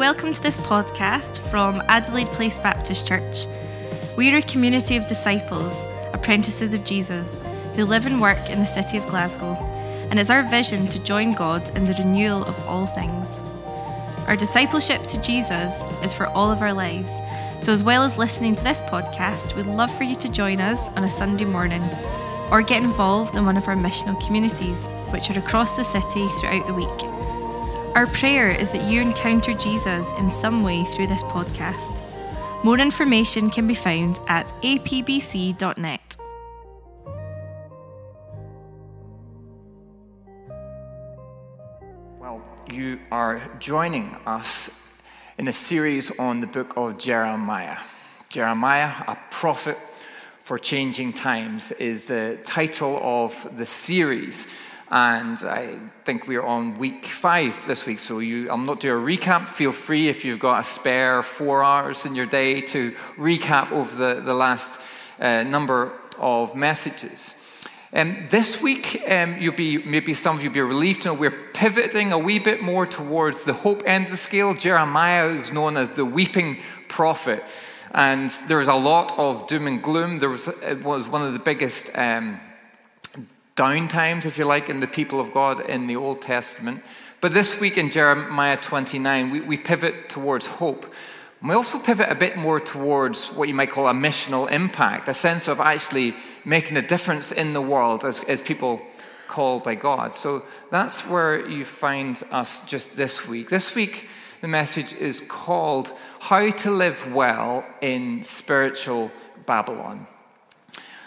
welcome to this podcast from Adelaide Place Baptist Church. We are a community of disciples, apprentices of Jesus, who live and work in the city of Glasgow, and it's our vision to join God in the renewal of all things. Our discipleship to Jesus is for all of our lives, so as well as listening to this podcast, we'd love for you to join us on a Sunday morning or get involved in one of our missional communities, which are across the city throughout the week. Our prayer is that you encounter Jesus in some way through this podcast. More information can be found at apbc.net. Well, you are joining us in a series on the book of Jeremiah. Jeremiah, a prophet for changing times, is the title of the series and I think we're on week five this week. So you, I'll not do a recap. Feel free if you've got a spare four hours in your day to recap over the, the last uh, number of messages. Um, this week, um, you'll be maybe some of you will be relieved to know we're pivoting a wee bit more towards the hope end of the scale. Jeremiah is known as the weeping prophet, and there is a lot of doom and gloom. There was it was one of the biggest. Um, down times, if you like, in the people of God in the Old Testament. But this week in Jeremiah 29, we, we pivot towards hope. And we also pivot a bit more towards what you might call a missional impact, a sense of actually making a difference in the world as, as people called by God. So that's where you find us just this week. This week, the message is called How to Live Well in Spiritual Babylon.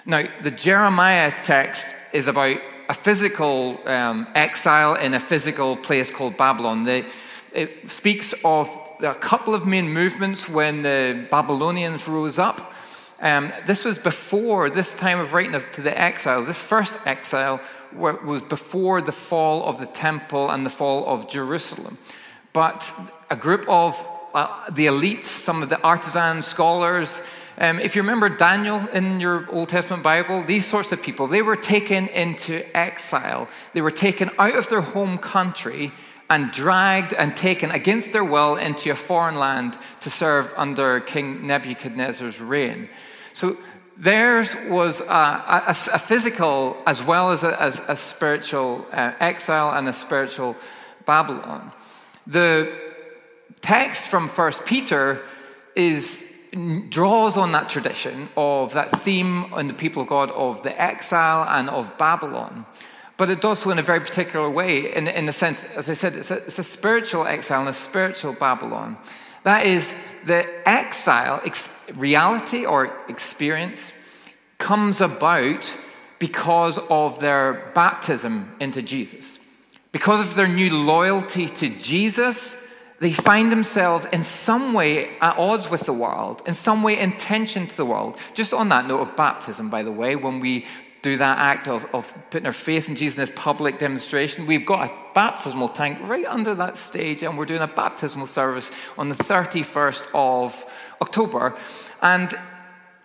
Now, the Jeremiah text is about a physical um, exile in a physical place called Babylon. It speaks of a couple of main movements when the Babylonians rose up. Um, this was before this time of writing to the exile. This first exile was before the fall of the temple and the fall of Jerusalem. But a group of uh, the elites, some of the artisans, scholars, um, if you remember Daniel in your Old Testament Bible, these sorts of people, they were taken into exile. They were taken out of their home country and dragged and taken against their will into a foreign land to serve under King Nebuchadnezzar's reign. So theirs was a, a, a physical as well as a, as a spiritual uh, exile and a spiritual Babylon. The text from First Peter is draws on that tradition of that theme and the people of God of the exile and of Babylon. But it does so in a very particular way, in, in the sense, as I said, it's a, it's a spiritual exile and a spiritual Babylon. That is, the exile, ex- reality or experience, comes about because of their baptism into Jesus. Because of their new loyalty to Jesus, they find themselves in some way at odds with the world, in some way in tension to the world. Just on that note of baptism, by the way, when we do that act of, of putting our faith in Jesus in this public demonstration, we've got a baptismal tank right under that stage, and we're doing a baptismal service on the 31st of October. And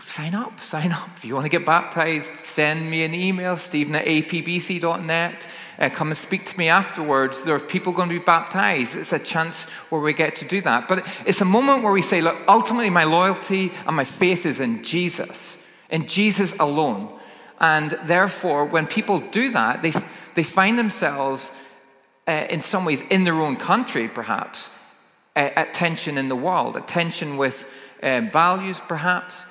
sign up, sign up. If you want to get baptized, send me an email, stephen at apbc.net uh, come and speak to me afterwards. There are people going to be baptized. It's a chance where we get to do that. But it's a moment where we say, look, ultimately, my loyalty and my faith is in Jesus, in Jesus alone. And therefore, when people do that, they, they find themselves, uh, in some ways, in their own country, perhaps, uh, at tension in the world, at tension with um, values, perhaps.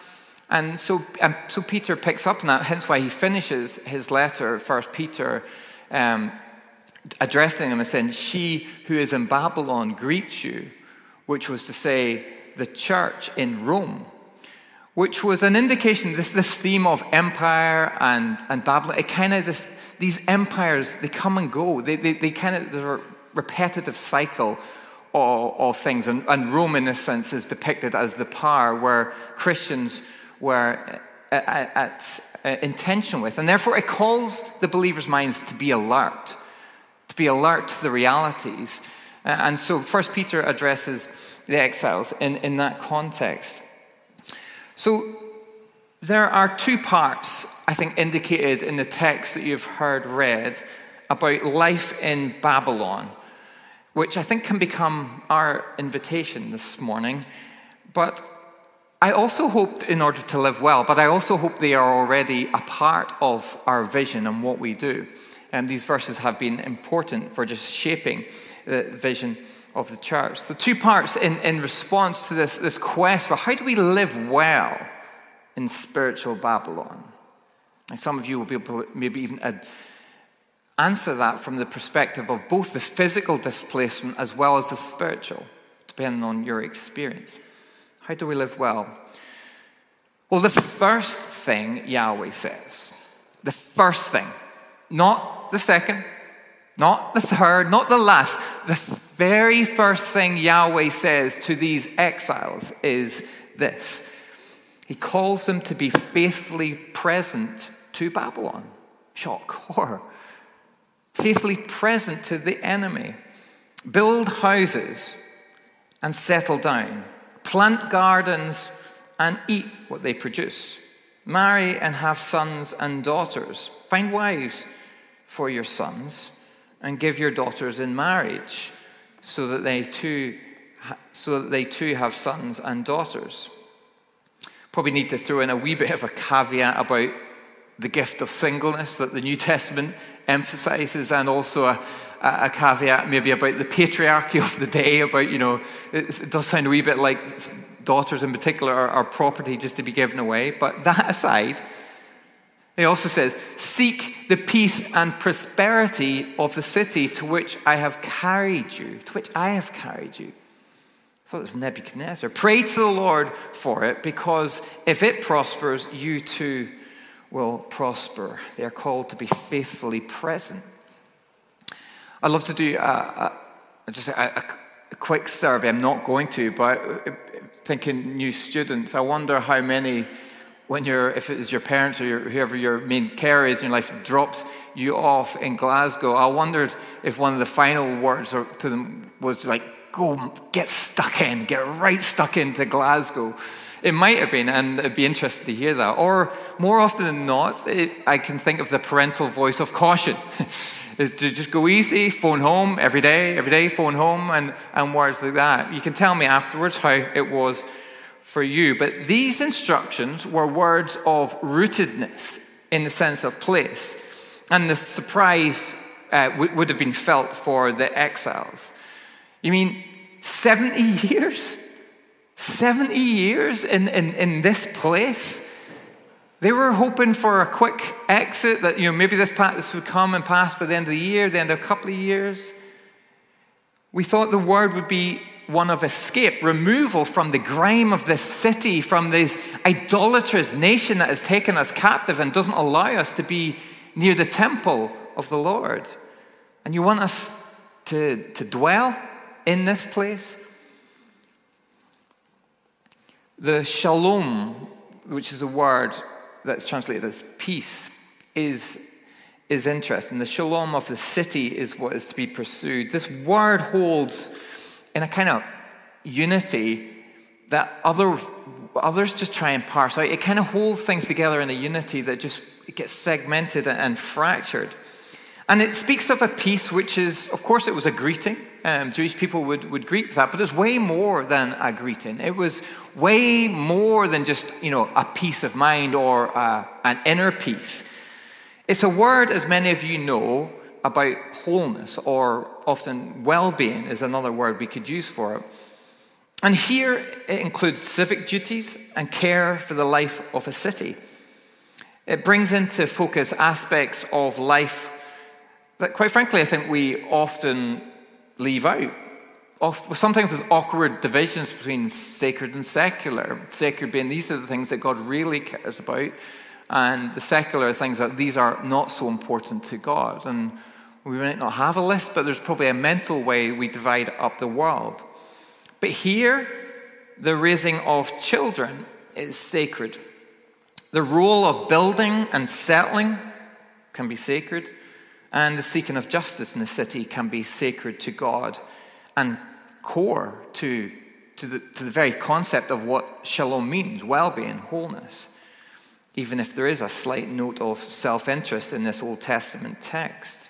And so, um, so Peter picks up on that, hence why he finishes his letter, First Peter, um, addressing him and saying, She who is in Babylon greets you, which was to say, the church in Rome, which was an indication, this, this theme of empire and, and Babylon, it kind of, these empires, they come and go. They, they, they kind of, there's a repetitive cycle of, of things. And, and Rome, in this sense, is depicted as the power where Christians were at, at uh, intention with. And therefore, it calls the believer's minds to be alert, to be alert to the realities. Uh, and so, First Peter addresses the exiles in, in that context. So, there are two parts, I think, indicated in the text that you've heard read about life in Babylon. which I think can become our invitation this morning. But I also hope, in order to live well, but I also hope they are already a part of our vision and what we do. And these verses have been important for just shaping the vision of the church. So, two parts in, in response to this, this quest for how do we live well in spiritual Babylon? And some of you will be able to maybe even answer that from the perspective of both the physical displacement as well as the spiritual, depending on your experience. How do we live well? Well, the first thing Yahweh says, the first thing, not the second, not the third, not the last, the very first thing Yahweh says to these exiles is this He calls them to be faithfully present to Babylon. Shock, horror. Faithfully present to the enemy. Build houses and settle down. Plant gardens and eat what they produce. Marry and have sons and daughters. Find wives for your sons and give your daughters in marriage so that they too, so that they too have sons and daughters. Probably need to throw in a wee bit of a caveat about the gift of singleness that the New Testament emphasizes, and also a, a caveat maybe about the patriarchy of the day, about, you know, it, it does sound a wee bit like daughters in particular are, are property just to be given away. But that aside, he also says, Seek the peace and prosperity of the city to which I have carried you, to which I have carried you. I thought it was Nebuchadnezzar. Pray to the Lord for it, because if it prospers, you too will prosper. They are called to be faithfully present. I'd love to do a, a, just a, a quick survey. I'm not going to, but thinking new students, I wonder how many when you're, if it is your parents or your, whoever your main care is in your life, drops you off in Glasgow, I wondered if one of the final words to them was like, go get stuck in, get right stuck into Glasgow. It might have been, and it'd be interesting to hear that. Or more often than not, it, I can think of the parental voice of caution. is to just go easy, phone home every day, every day, phone home, and, and words like that. You can tell me afterwards how it was for you. But these instructions were words of rootedness in the sense of place. And the surprise uh, w- would have been felt for the exiles. You mean 70 years? 70 years in, in, in this place? They were hoping for a quick exit that, you know, maybe this, this would come and pass by the end of the year, the end of a couple of years. We thought the word would be one of escape, removal from the grime of this city, from this idolatrous nation that has taken us captive and doesn't allow us to be near the temple of the Lord. And you want us to, to dwell in this place? The shalom, which is a word that's translated as peace, is, is interesting. The shalom of the city is what is to be pursued. This word holds in a kind of unity that other, others just try and parse out. It kind of holds things together in a unity that just gets segmented and fractured. And it speaks of a peace which is, of course, it was a greeting. Um, Jewish people would, would greet that, but it's way more than a greeting. It was way more than just, you know, a peace of mind or uh, an inner peace. It's a word, as many of you know, about wholeness, or often well being is another word we could use for it. And here it includes civic duties and care for the life of a city. It brings into focus aspects of life that, quite frankly, I think we often leave out. Sometimes with awkward divisions between sacred and secular. Sacred being these are the things that God really cares about, and the secular things that these are not so important to God. And we might not have a list, but there's probably a mental way we divide up the world. But here, the raising of children is sacred. The role of building and settling can be sacred, and the seeking of justice in the city can be sacred to God and core to, to, the, to the very concept of what shalom means well being, wholeness, even if there is a slight note of self interest in this Old Testament text.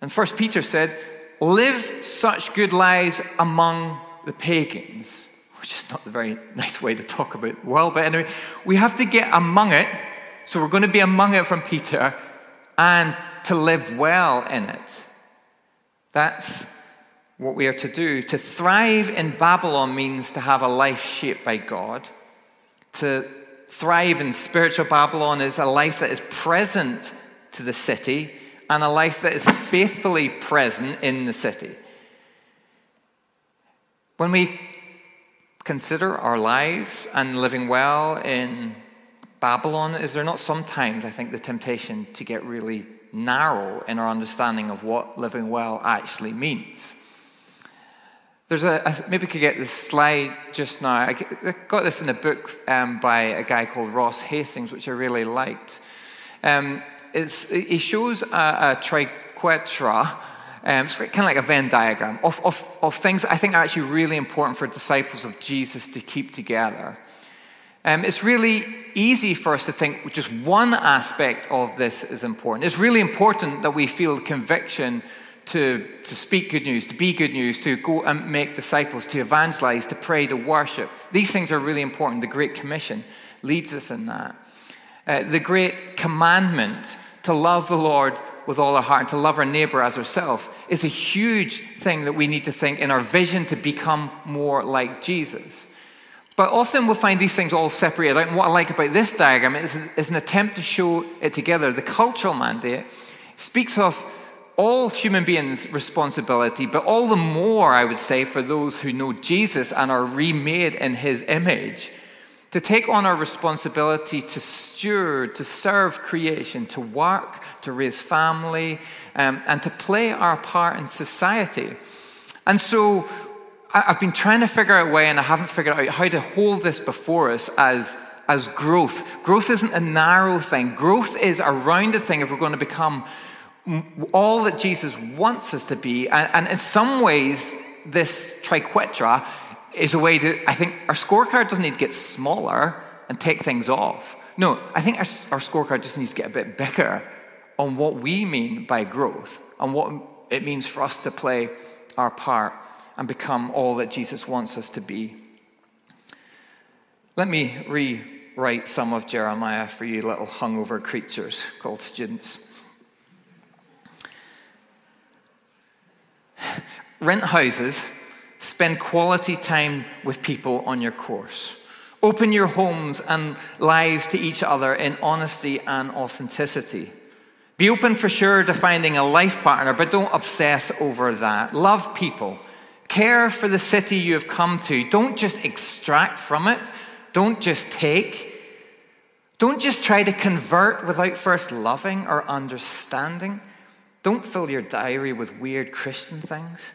And First Peter said, live such good lives among the pagans, which is not a very nice way to talk about the world, but anyway, we have to get among it. So we're going to be among it from Peter and to live well in it. That's what we are to do. To thrive in Babylon means to have a life shaped by God. To thrive in spiritual Babylon is a life that is present to the city and a life that is faithfully present in the city. When we consider our lives and living well in Babylon, is there not sometimes, I think, the temptation to get really narrow in our understanding of what living well actually means? There's a, maybe we could get this slide just now. I got this in a book um, by a guy called Ross Hastings, which I really liked. Um, he shows a, a triquetra, um, it's kind of like a Venn diagram of, of, of things I think are actually really important for disciples of Jesus to keep together. Um, it's really easy for us to think just one aspect of this is important. It's really important that we feel conviction to, to speak good news, to be good news, to go and make disciples, to evangelize, to pray, to worship. These things are really important. The Great Commission leads us in that. Uh, the Great Commandment to love the Lord with all our heart and to love our neighbor as ourselves is a huge thing that we need to think in our vision to become more like Jesus. But often we'll find these things all separated out. And what I like about this diagram is, is an attempt to show it together. The cultural mandate speaks of all human beings' responsibility, but all the more, I would say, for those who know Jesus and are remade in his image, to take on our responsibility to steward, to serve creation, to work, to raise family, um, and to play our part in society. And so I've been trying to figure out a way, and I haven't figured out how to hold this before us as, as growth. Growth isn't a narrow thing, growth is a rounded thing if we're going to become all that Jesus wants us to be. And, and in some ways, this triquetra is a way that I think our scorecard doesn't need to get smaller and take things off. No, I think our, our scorecard just needs to get a bit bigger on what we mean by growth and what it means for us to play our part and become all that Jesus wants us to be. Let me rewrite some of Jeremiah for you little hungover creatures called students. Rent houses, spend quality time with people on your course. Open your homes and lives to each other in honesty and authenticity. Be open for sure to finding a life partner, but don't obsess over that. Love people. Care for the city you have come to. Don't just extract from it. Don't just take. Don't just try to convert without first loving or understanding. Don't fill your diary with weird Christian things.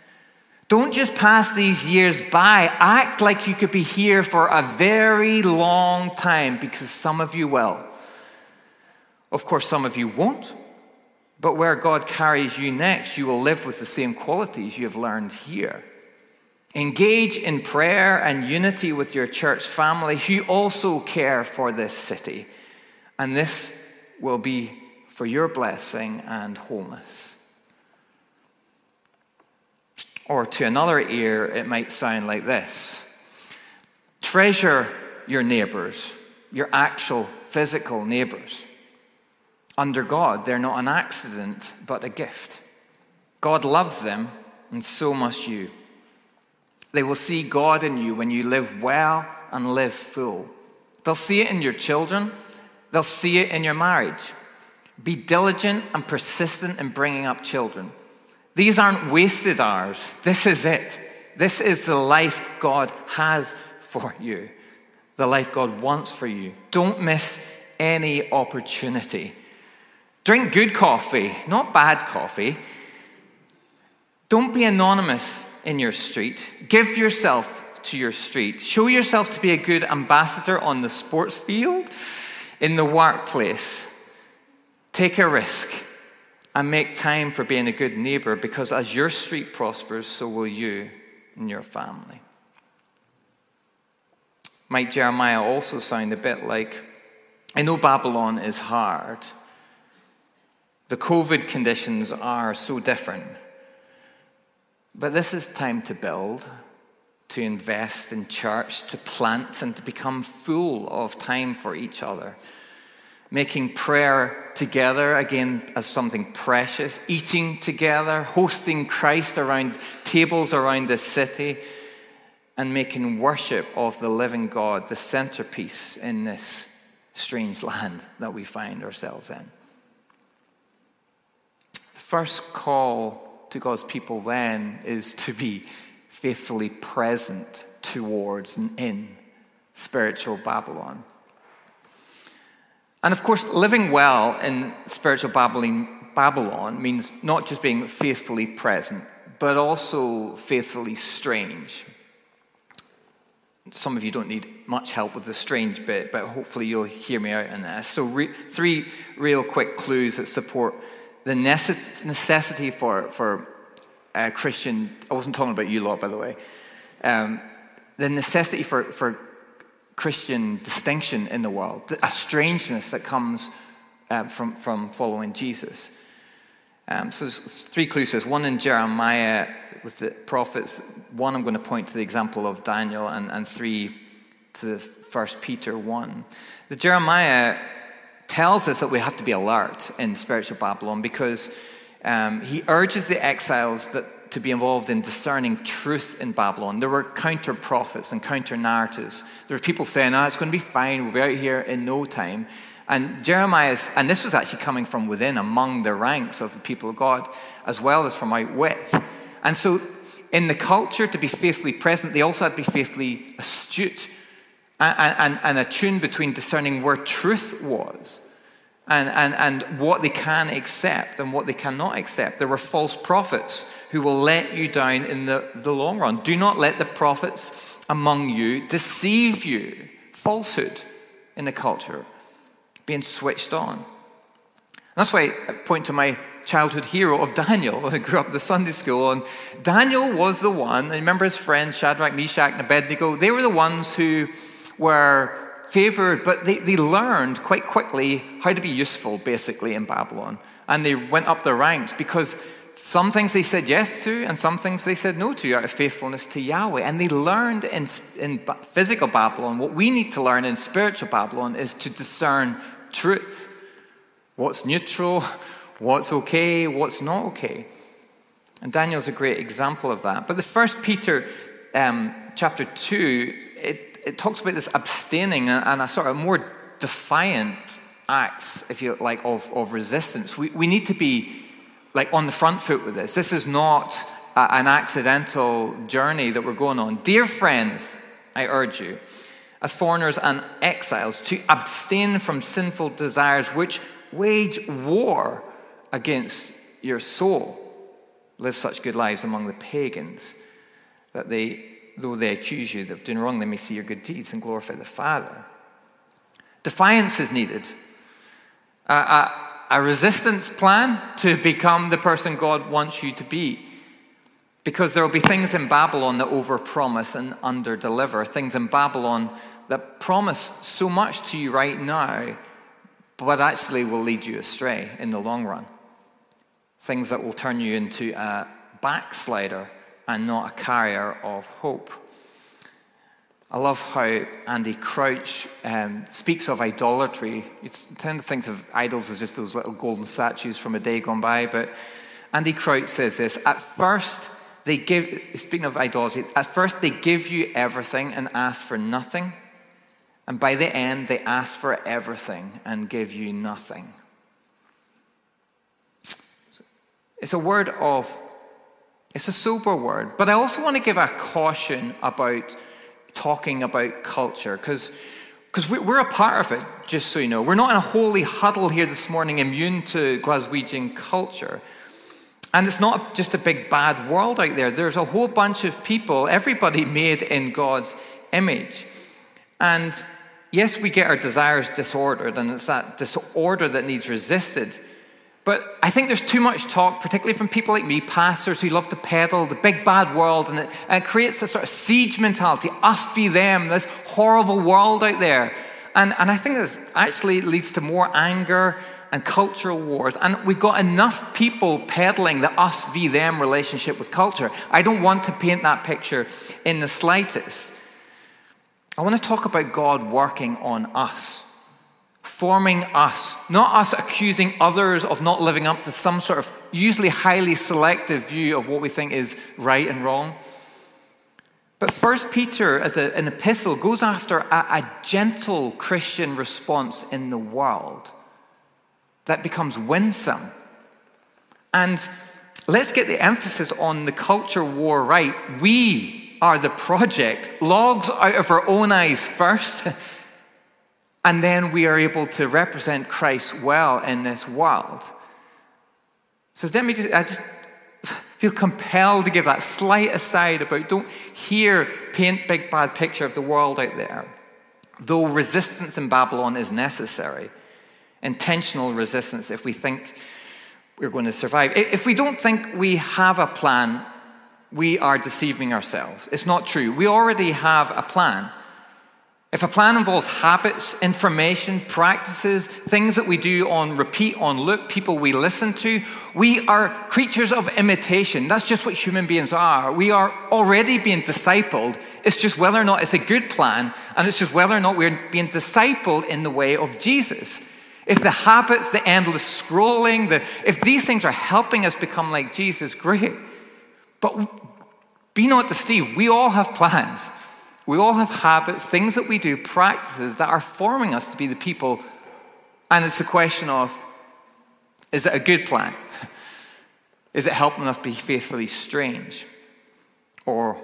Don't just pass these years by. Act like you could be here for a very long time because some of you will. Of course, some of you won't. But where God carries you next, you will live with the same qualities you have learned here. Engage in prayer and unity with your church family who also care for this city. And this will be for your blessing and wholeness. Or to another ear, it might sound like this Treasure your neighbors, your actual physical neighbors. Under God, they're not an accident, but a gift. God loves them, and so must you. They will see God in you when you live well and live full. They'll see it in your children, they'll see it in your marriage. Be diligent and persistent in bringing up children. These aren't wasted hours. This is it. This is the life God has for you, the life God wants for you. Don't miss any opportunity. Drink good coffee, not bad coffee. Don't be anonymous in your street. Give yourself to your street. Show yourself to be a good ambassador on the sports field, in the workplace. Take a risk and make time for being a good neighbor because as your street prospers, so will you and your family. Might Jeremiah also sound a bit like, I know Babylon is hard. The COVID conditions are so different. But this is time to build, to invest in church, to plant, and to become full of time for each other. Making prayer together again as something precious, eating together, hosting Christ around tables around the city, and making worship of the living God the centerpiece in this strange land that we find ourselves in. The first call to God's people then is to be faithfully present towards and in spiritual Babylon. And of course, living well in spiritual Babylon means not just being faithfully present, but also faithfully strange. Some of you don't need much help with the strange bit, but hopefully you'll hear me out on this. So, re- three real quick clues that support the necess- necessity for, for uh, Christian, I wasn't talking about you lot, by the way. Um, the necessity for, for Christian distinction in the world, a strangeness that comes uh, from, from following Jesus. Um, so there's three clues. There's one in Jeremiah with the prophets. One, I'm going to point to the example of Daniel, and, and three, to the First Peter 1. The Jeremiah tells us that we have to be alert in spiritual Babylon because um, he urges the exiles that, to be involved in discerning truth in Babylon. There were counter prophets and counter narratives. There were people saying, oh, it's going to be fine, we'll be out here in no time. And Jeremiah's, and this was actually coming from within, among the ranks of the people of God, as well as from out with. And so, in the culture, to be faithfully present, they also had to be faithfully astute and, and, and attuned between discerning where truth was and, and, and what they can accept and what they cannot accept. There were false prophets who will let you down in the, the long run. Do not let the prophets among you deceive you. Falsehood in the culture, being switched on. That's why I point to my childhood hero of Daniel. I grew up in the Sunday school, and Daniel was the one, and remember his friends Shadrach, Meshach, and Abednego? They were the ones who were favored, but they, they learned quite quickly how to be useful, basically, in Babylon. And they went up the ranks because some things they said yes to, and some things they said no to out of faithfulness to Yahweh. And they learned in, in physical Babylon what we need to learn in spiritual Babylon is to discern truth. What's neutral, what's okay, what's not okay. And Daniel's a great example of that. But the first Peter um, chapter 2, it it talks about this abstaining and a sort of more defiant acts, if you like, of, of resistance. We, we need to be like on the front foot with this. This is not a, an accidental journey that we're going on. Dear friends, I urge you, as foreigners and exiles, to abstain from sinful desires which wage war against your soul. Live such good lives among the pagans that they though they accuse you of doing wrong, they may see your good deeds and glorify the Father. Defiance is needed. A, a, a resistance plan to become the person God wants you to be. Because there will be things in Babylon that overpromise and underdeliver, things in Babylon that promise so much to you right now, but actually will lead you astray in the long run. Things that will turn you into a backslider and not a carrier of hope. I love how Andy Crouch um, speaks of idolatry. You tend to think of idols as just those little golden statues from a day gone by, but Andy Crouch says this At first, they give, speaking of idolatry, at first they give you everything and ask for nothing. And by the end, they ask for everything and give you nothing. It's a word of it's a sober word. But I also want to give a caution about talking about culture because because we're a part of it, just so you know. We're not in a holy huddle here this morning, immune to Glaswegian culture. And it's not just a big bad world out there. There's a whole bunch of people, everybody made in God's image. And yes, we get our desires disordered, and it's that disorder that needs resisted. But I think there's too much talk, particularly from people like me, pastors who love to peddle the big bad world, and it, and it creates a sort of siege mentality us v them, this horrible world out there. And, and I think this actually leads to more anger and cultural wars, and we've got enough people peddling the us v them relationship with culture. I don't want to paint that picture in the slightest. I want to talk about God working on us, forming us, not us accusing others of not living up to some sort of usually highly selective view of what we think is right and wrong. But First Peter, as a, an epistle, goes after a, a gentle Christian response in the world that becomes winsome. And let's get the emphasis on the culture war right. We are the project, logs out of our own eyes first, and then we are able to represent Christ well in this world. So let me just, I just feel compelled to give that slight aside about don't here paint big bad picture of the world out there. Though resistance in Babylon is necessary, intentional resistance if we think we're going to survive. If we don't think we have a plan, we are deceiving ourselves. It's not true. We already have a plan. If a plan involves habits, information, practices, things that we do on repeat, on loop, people we listen to, we are creatures of imitation. That's just what human beings are. We are already being discipled. It's just whether or not it's a good plan, and it's just whether or not we're being discipled in the way of Jesus. If the habits, the endless scrolling, the, if these things are helping us become like Jesus, great. But be not deceived. We all have plans. We all have habits, things that we do, practices that are forming us to be the people. And it's a question of is it a good plan? Is it helping us be faithfully strange? Or,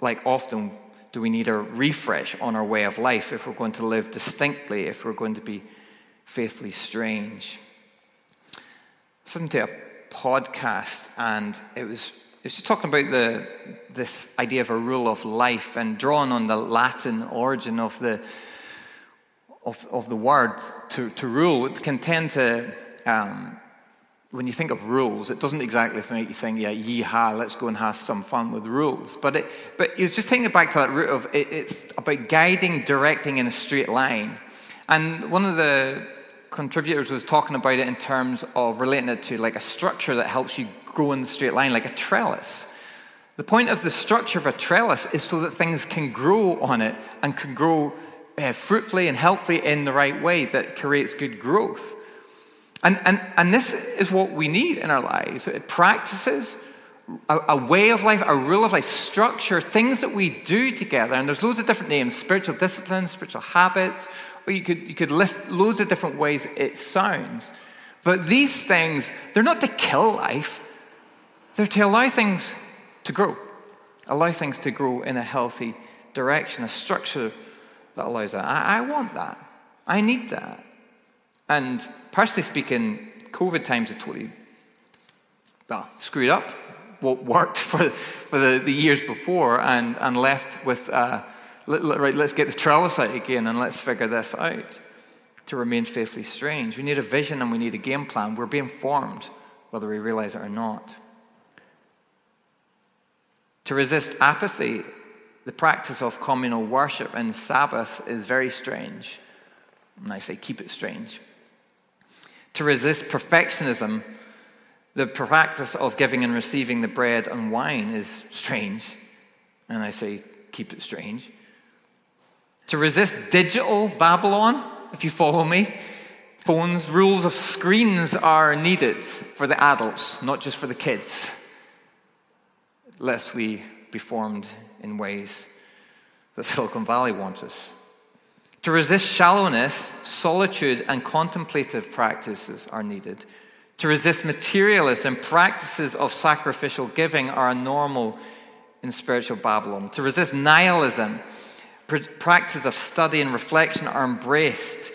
like often, do we need a refresh on our way of life if we're going to live distinctly, if we're going to be faithfully strange? Listen to a podcast, and it was it was just talking about the, this idea of a rule of life and drawing on the Latin origin of the, of, of the word to, to rule. It can tend to, um, when you think of rules, it doesn't exactly make you think, yeah, yeehaw, let's go and have some fun with rules. But, it, but was just taking it back to that root of it, it's about guiding, directing in a straight line. And one of the contributors was talking about it in terms of relating it to like a structure that helps you grow in the straight line, like a trellis. The point of the structure of a trellis is so that things can grow on it and can grow uh, fruitfully and healthily in the right way that creates good growth. And, and, and this is what we need in our lives practices, a, a, way of life, a rule of life, structure, things that we do together. And there's loads of different names spiritual disciplines, spiritual habits, or you could, you could list loads of different ways it sounds. But these things, they're not to kill life, they're to allow things to grow, allow things to grow in a healthy direction, a structure that allows that. I, I want that. I need that. And personally speaking, COVID times have totally well, screwed up what worked for, for the, the years before and, and left with uh, let, right, let's get the trellis out again and let's figure this out to remain faithfully strange. We need a vision and we need a game plan. We're being formed, whether we realize it or not. To resist apathy, the practice of communal worship and Sabbath is very strange. And I say, keep it strange. To resist perfectionism, the practice of giving and receiving the bread and wine is strange. And I say, keep it strange. To resist digital Babylon, if you follow me, phones, rules of screens are needed for the adults, not just for the kids, lest we be formed in ways that Silicon Valley wants us. To resist shallowness, solitude and contemplative practices are needed. To resist materialism, practices of sacrificial giving are normal in spiritual Babylon. To resist nihilism, practices of study and reflection are embraced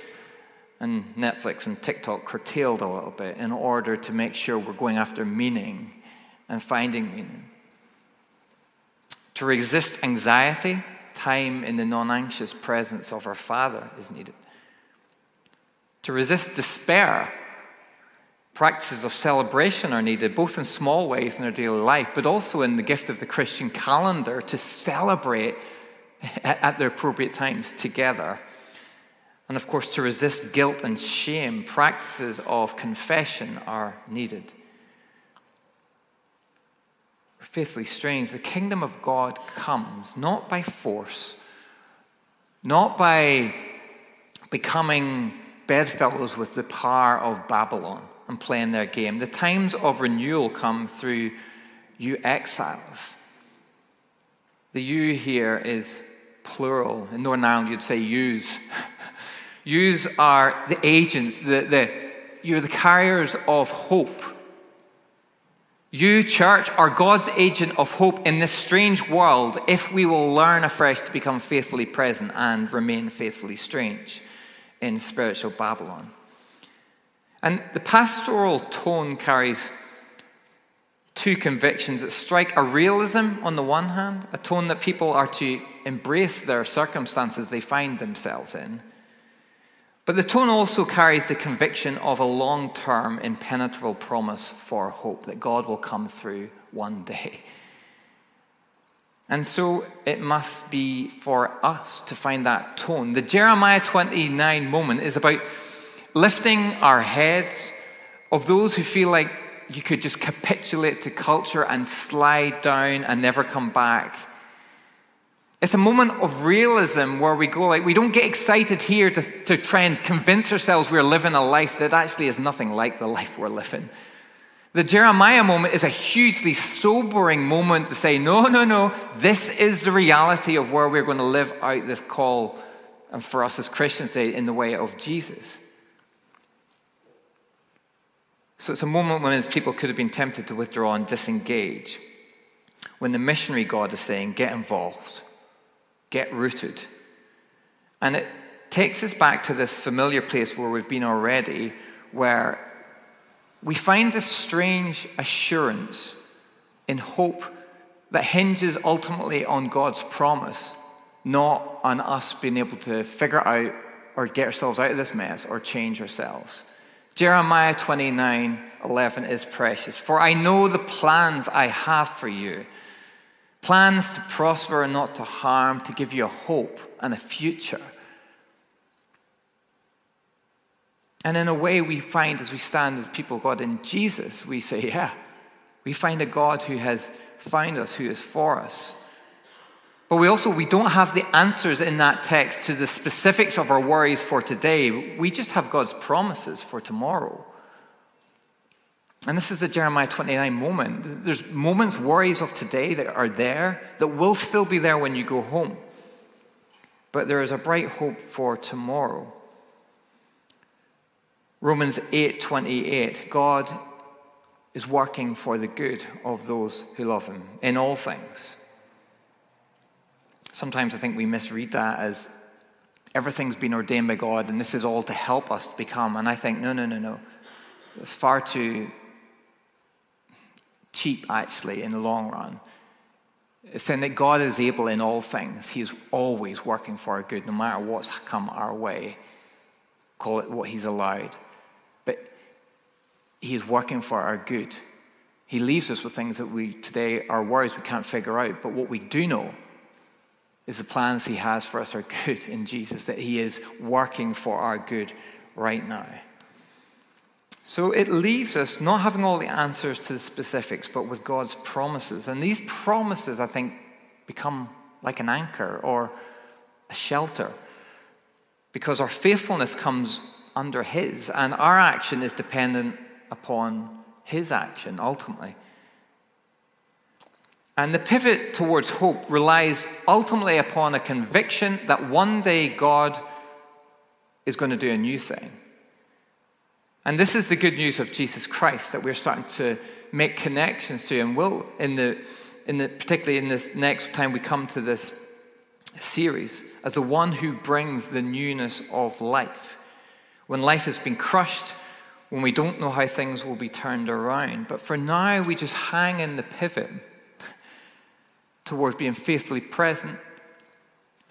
and Netflix and TikTok curtailed a little bit in order to make sure we're going after meaning and finding meaning. To resist anxiety, time in the non anxious presence of our Father is needed. To resist despair, practices of celebration are needed, both in small ways in our daily life, but also in the gift of the Christian calendar to celebrate at, the appropriate times together. And of course, to resist guilt and shame, practices of confession are needed. Faithfully strange, the kingdom of God comes not by force, not by becoming bedfellows with the power of Babylon and playing their game. The times of renewal come through you exiles. The you here is plural. In Northern Ireland, you'd say yous. yous are the agents, the, the, you're the carriers of hope. You, church, are God's agent of hope in this strange world if we will learn afresh to become faithfully present and remain faithfully strange in spiritual Babylon. And the pastoral tone carries two convictions that strike a realism on the one hand, a tone that people are to embrace their circumstances they find themselves in. But the tone also carries the conviction of a long term, impenetrable promise for hope that God will come through one day. And so it must be for us to find that tone. The Jeremiah 29 moment is about lifting our heads of those who feel like you could just capitulate to culture and slide down and never come back. It's a moment of realism where we go like, we don't get excited here to, to try and convince ourselves we're living a life that actually is nothing like the life we're living. The Jeremiah moment is a hugely sobering moment to say, no, no, no, this is the reality of where we're going to live out this call, and for us as Christians, eh, in the way of Jesus. So it's a moment when people could have been tempted to withdraw and disengage. When the missionary God is saying, get involved, get rooted. And it takes us back to this familiar place where we've been already, where we find this strange assurance in hope that hinges ultimately on God's promise, not on us being able to figure out or get ourselves out of this mess or change ourselves. Jeremiah 29 11 is precious. For I know the plans I have for you plans to prosper and not to harm, to give you a hope and a future. And in a way, we find as we stand as people of God in Jesus, we say, yeah, we find a God who has found us, who is for us. But we also we don't have the answers in that text to the specifics of our worries for today. We just have God's promises for tomorrow. And this is the Jeremiah 29 moment. There's moments, worries of today that are there that will still be there when you go home. But there is a bright hope for tomorrow. Romans 8:28 God is working for the good of those who love him in all things. Sometimes I think we misread that as everything's been ordained by God and this is all to help us become. And I think, no, no, no, no. It's far too cheap, actually, in the long run. It's saying that God is able in all things. He is always working for our good, no matter what's come our way. Call it what He's allowed. But He is working for our good. He leaves us with things that we today are worries we can't figure out. But what we do know is the plans He has for us are good in Jesus, that He is working for our good right now. So it leaves us not having all the answers to the specifics, but with God's promises. And these promises, I think, become like an anchor or a shelter because our faithfulness comes under His, and our action is dependent upon His action ultimately. And the pivot towards hope relies ultimately upon a conviction that one day God is going to do a new thing. And this is the good news of Jesus Christ that we're starting to make connections to, and will in the, in the particularly in this next time we come to this series, as the one who brings the newness of life. When life has been crushed, when we don't know how things will be turned around. But for now, we just hang in the pivot towards being faithfully present,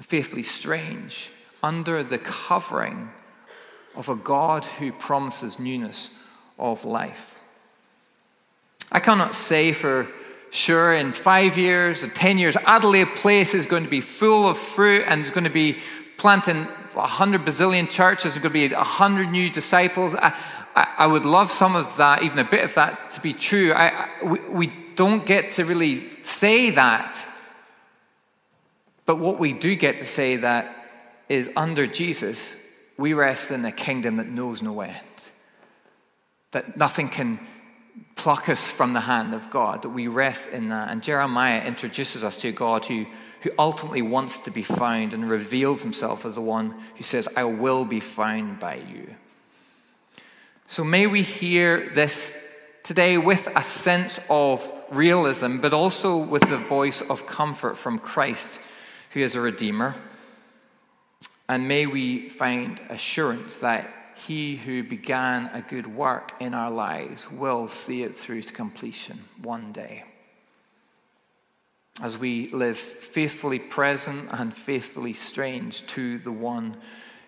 faithfully strange, under the covering of a God who promises newness of life. I cannot say for sure in five years or ten years, Adelaide Place is going to be full of fruit and it's going to be planting 100 bazillion churches, there's going to be 100 new disciples. I, I, I, would love some of that, even a bit of that, to be true. I, we, we don't get to really say that. But what we do get to say that is under Jesus, we rest in a kingdom that knows no end. That nothing can pluck us from the hand of God, that we rest in that. And Jeremiah introduces us to God who, who ultimately wants to be found and reveals himself as the one who says, I will be found by you. So may we hear this today with a sense of realism, but also with the voice of comfort from Christ, who is a Redeemer. And may we find assurance that he who began a good work in our lives will see it through to completion one day. As we live faithfully present and faithfully strange to the one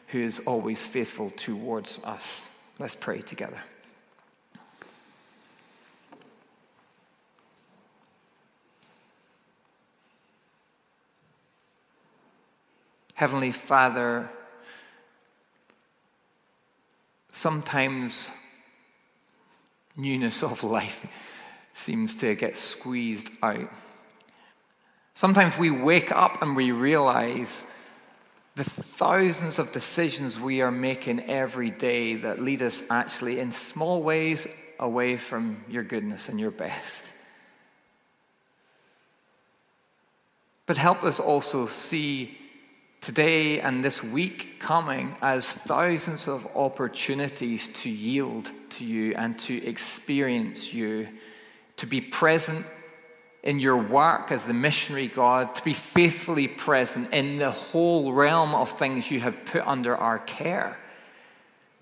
who is always faithful towards us. Let's pray together. Heavenly Father, sometimes newness of life seems to get squeezed out. Sometimes we wake up and we realize the thousands of decisions we are making every day that lead us actually in small ways away from your goodness and your best. But help us also see today and this week coming as thousands of opportunities to yield to you and to experience you, to be present in your work as the missionary God, to be faithfully present in the whole realm of things you have put under our care.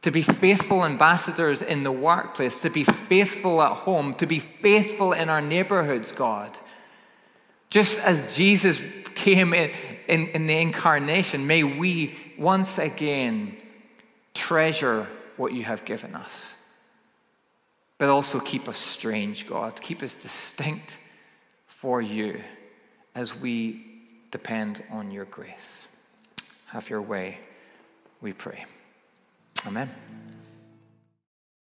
To be faithful ambassadors in the workplace, to be faithful at home, to be faithful in our neighborhoods, God. Just as Jesus came in, in, in the incarnation, may we once again treasure what you have given us. But also keep us strange, God. Keep us distinct for you as we depend on your grace. Have your way, we pray. Amen.